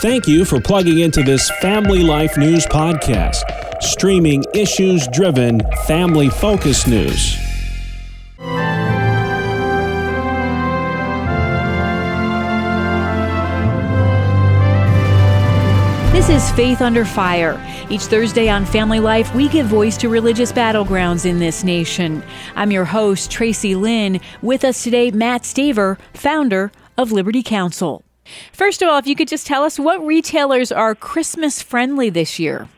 Thank you for plugging into this Family Life News podcast, streaming issues driven, family focused news. This is Faith Under Fire. Each Thursday on Family Life, we give voice to religious battlegrounds in this nation. I'm your host, Tracy Lynn. With us today, Matt Staver, founder of Liberty Counsel. First of all, if you could just tell us what retailers are Christmas friendly this year.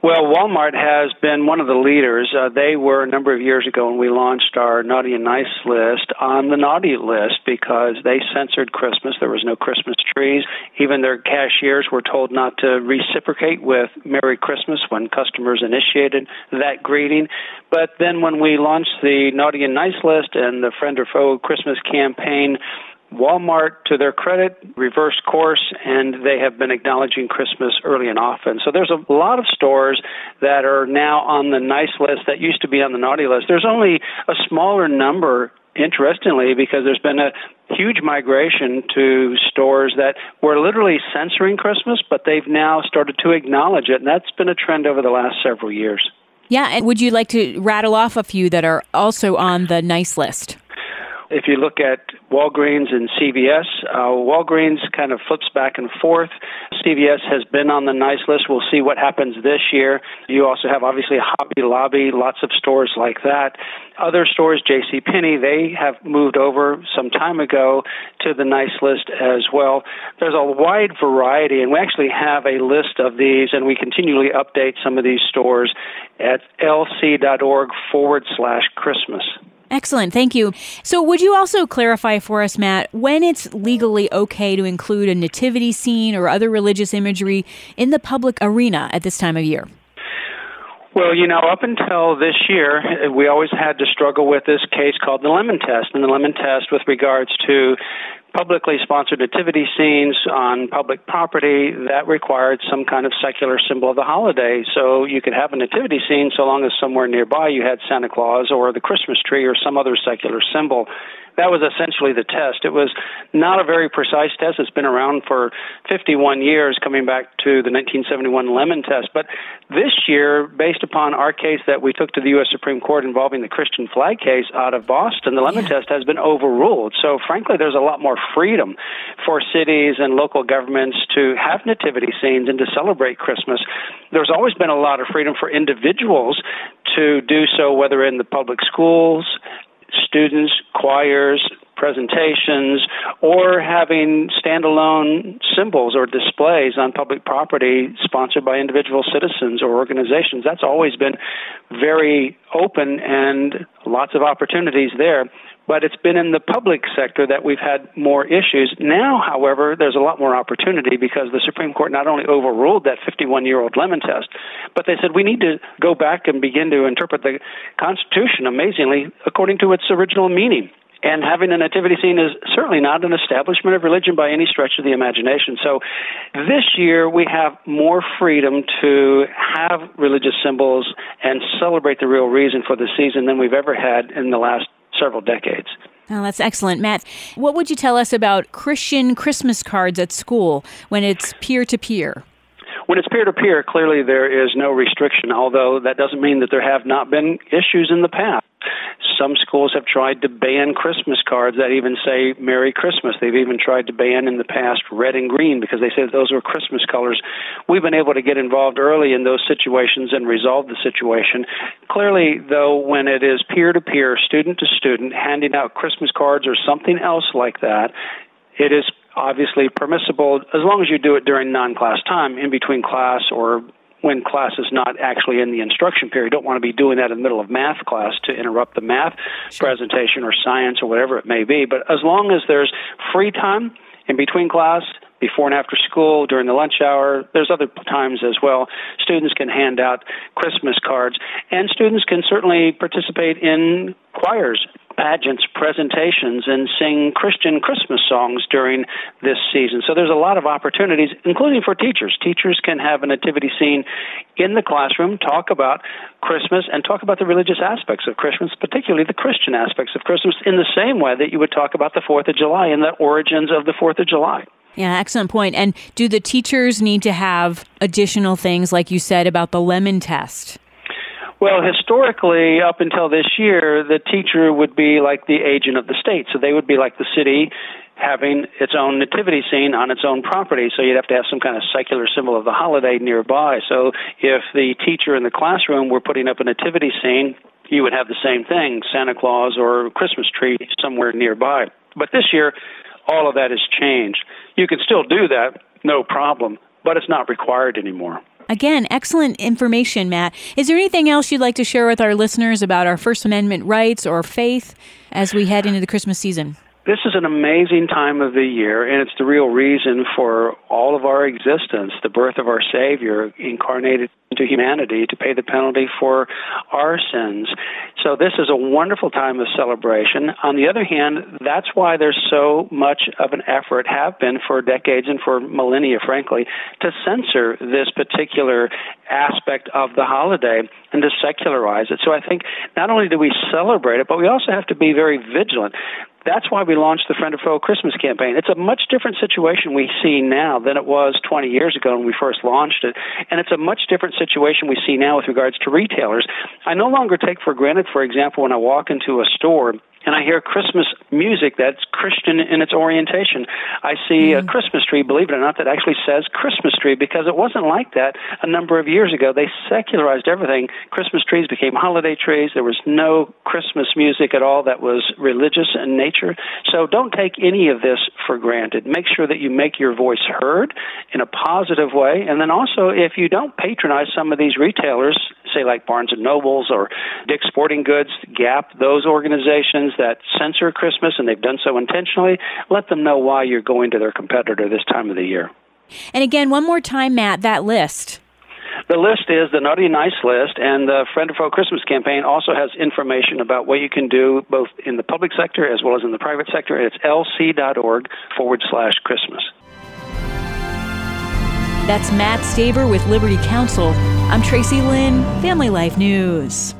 Well, Walmart has been one of the leaders. Uh, they were a number of years ago when we launched our Naughty and Nice list on the naughty list because they censored Christmas. There was no Christmas trees. Even their cashiers were told not to reciprocate with Merry Christmas when customers initiated that greeting. But then when we launched the Naughty and Nice list and the Friend or Foe Christmas campaign, Walmart, to their credit, reversed course, and they have been acknowledging Christmas early and often. So there's a lot of stores that are now on the nice list that used to be on the naughty list. There's only a smaller number, interestingly, because there's been a huge migration to stores that were literally censoring Christmas, but they've now started to acknowledge it, and that's been a trend over the last several years. Yeah, and would you like to rattle off a few that are also on the nice list? If you look at Walgreens and CVS, uh, Walgreens kind of flips back and forth. CVS has been on the nice list. We'll see what happens this year. You also have obviously Hobby Lobby, lots of stores like that. Other stores, J.C. Penney, they have moved over some time ago to the nice list as well. There's a wide variety, and we actually have a list of these, and we continually update some of these stores at lc.org forward slash Christmas. Excellent. Thank you. So, would you also clarify for us, Matt, when it's legally okay to include a nativity scene or other religious imagery in the public arena at this time of year? Well, you know, up until this year, we always had to struggle with this case called the Lemon Test. And the Lemon Test, with regards to publicly sponsored nativity scenes on public property that required some kind of secular symbol of the holiday. So you could have a nativity scene so long as somewhere nearby you had Santa Claus or the Christmas tree or some other secular symbol that was essentially the test. It was not a very precise test. It's been around for 51 years, coming back to the 1971 Lemon test. But this year, based upon our case that we took to the U.S. Supreme Court involving the Christian flag case out of Boston, the Lemon yeah. test has been overruled. So, frankly, there's a lot more freedom for cities and local governments to have nativity scenes and to celebrate Christmas. There's always been a lot of freedom for individuals to do so, whether in the public schools, students, choirs, presentations, or having standalone symbols or displays on public property sponsored by individual citizens or organizations. That's always been very open and lots of opportunities there. But it's been in the public sector that we've had more issues. Now, however, there's a lot more opportunity because the Supreme Court not only overruled that 51 year old lemon test, but they said we need to go back and begin to interpret the Constitution amazingly according to its original meaning. And having a nativity scene is certainly not an establishment of religion by any stretch of the imagination. So this year we have more freedom to have religious symbols and celebrate the real reason for the season than we've ever had in the last several decades. Oh, that's excellent. Matt, what would you tell us about Christian Christmas cards at school when it's peer to peer? When it's peer to peer, clearly there is no restriction, although that doesn't mean that there have not been issues in the past. Some schools have tried to ban Christmas cards that even say Merry Christmas. They've even tried to ban in the past red and green because they say those were Christmas colors. We've been able to get involved early in those situations and resolve the situation. Clearly, though, when it is peer to peer, student to student, handing out Christmas cards or something else like that, it is obviously permissible as long as you do it during non class time, in between class or when class is not actually in the instruction period. You don't want to be doing that in the middle of math class to interrupt the math sure. presentation or science or whatever it may be. But as long as there's free time in between class, before and after school, during the lunch hour. There's other times as well. Students can hand out Christmas cards, and students can certainly participate in choirs pageants, presentations, and sing Christian Christmas songs during this season. So there's a lot of opportunities, including for teachers. Teachers can have a nativity scene in the classroom, talk about Christmas, and talk about the religious aspects of Christmas, particularly the Christian aspects of Christmas, in the same way that you would talk about the 4th of July and the origins of the 4th of July. Yeah, excellent point. And do the teachers need to have additional things, like you said, about the lemon test? Well, historically, up until this year, the teacher would be like the agent of the state. So they would be like the city having its own nativity scene on its own property. So you'd have to have some kind of secular symbol of the holiday nearby. So if the teacher in the classroom were putting up a nativity scene, you would have the same thing, Santa Claus or Christmas tree somewhere nearby. But this year, all of that has changed. You can still do that, no problem, but it's not required anymore. Again, excellent information, Matt. Is there anything else you'd like to share with our listeners about our First Amendment rights or faith as we head into the Christmas season? This is an amazing time of the year, and it's the real reason for all of our existence, the birth of our Savior incarnated into humanity to pay the penalty for our sins. So this is a wonderful time of celebration. On the other hand, that's why there's so much of an effort, have been for decades and for millennia, frankly, to censor this particular aspect of the holiday and to secularize it. So I think not only do we celebrate it, but we also have to be very vigilant. That's why we launched the Friend or Foe Christmas campaign. It's a much different situation we see now than it was 20 years ago when we first launched it. And it's a much different situation we see now with regards to retailers. I no longer take for granted, for example, when I walk into a store and I hear Christmas music that's Christian in its orientation. I see mm. a Christmas tree, believe it or not, that actually says Christmas tree because it wasn't like that a number of years ago. They secularized everything. Christmas trees became holiday trees. There was no Christmas music at all that was religious in nature. So don't take any of this for granted. Make sure that you make your voice heard in a positive way. And then also, if you don't patronize some of these retailers, say like Barnes and Nobles or Dick's Sporting Goods, Gap, those organizations that censor Christmas and they've done so intentionally, let them know why you're going to their competitor this time of the year. And again, one more time, Matt, that list. The list is the Naughty Nice list, and the Friend or Foe Christmas campaign also has information about what you can do both in the public sector as well as in the private sector. It's lc.org forward slash Christmas. That's Matt Staver with Liberty Counsel. I'm Tracy Lynn, Family Life News.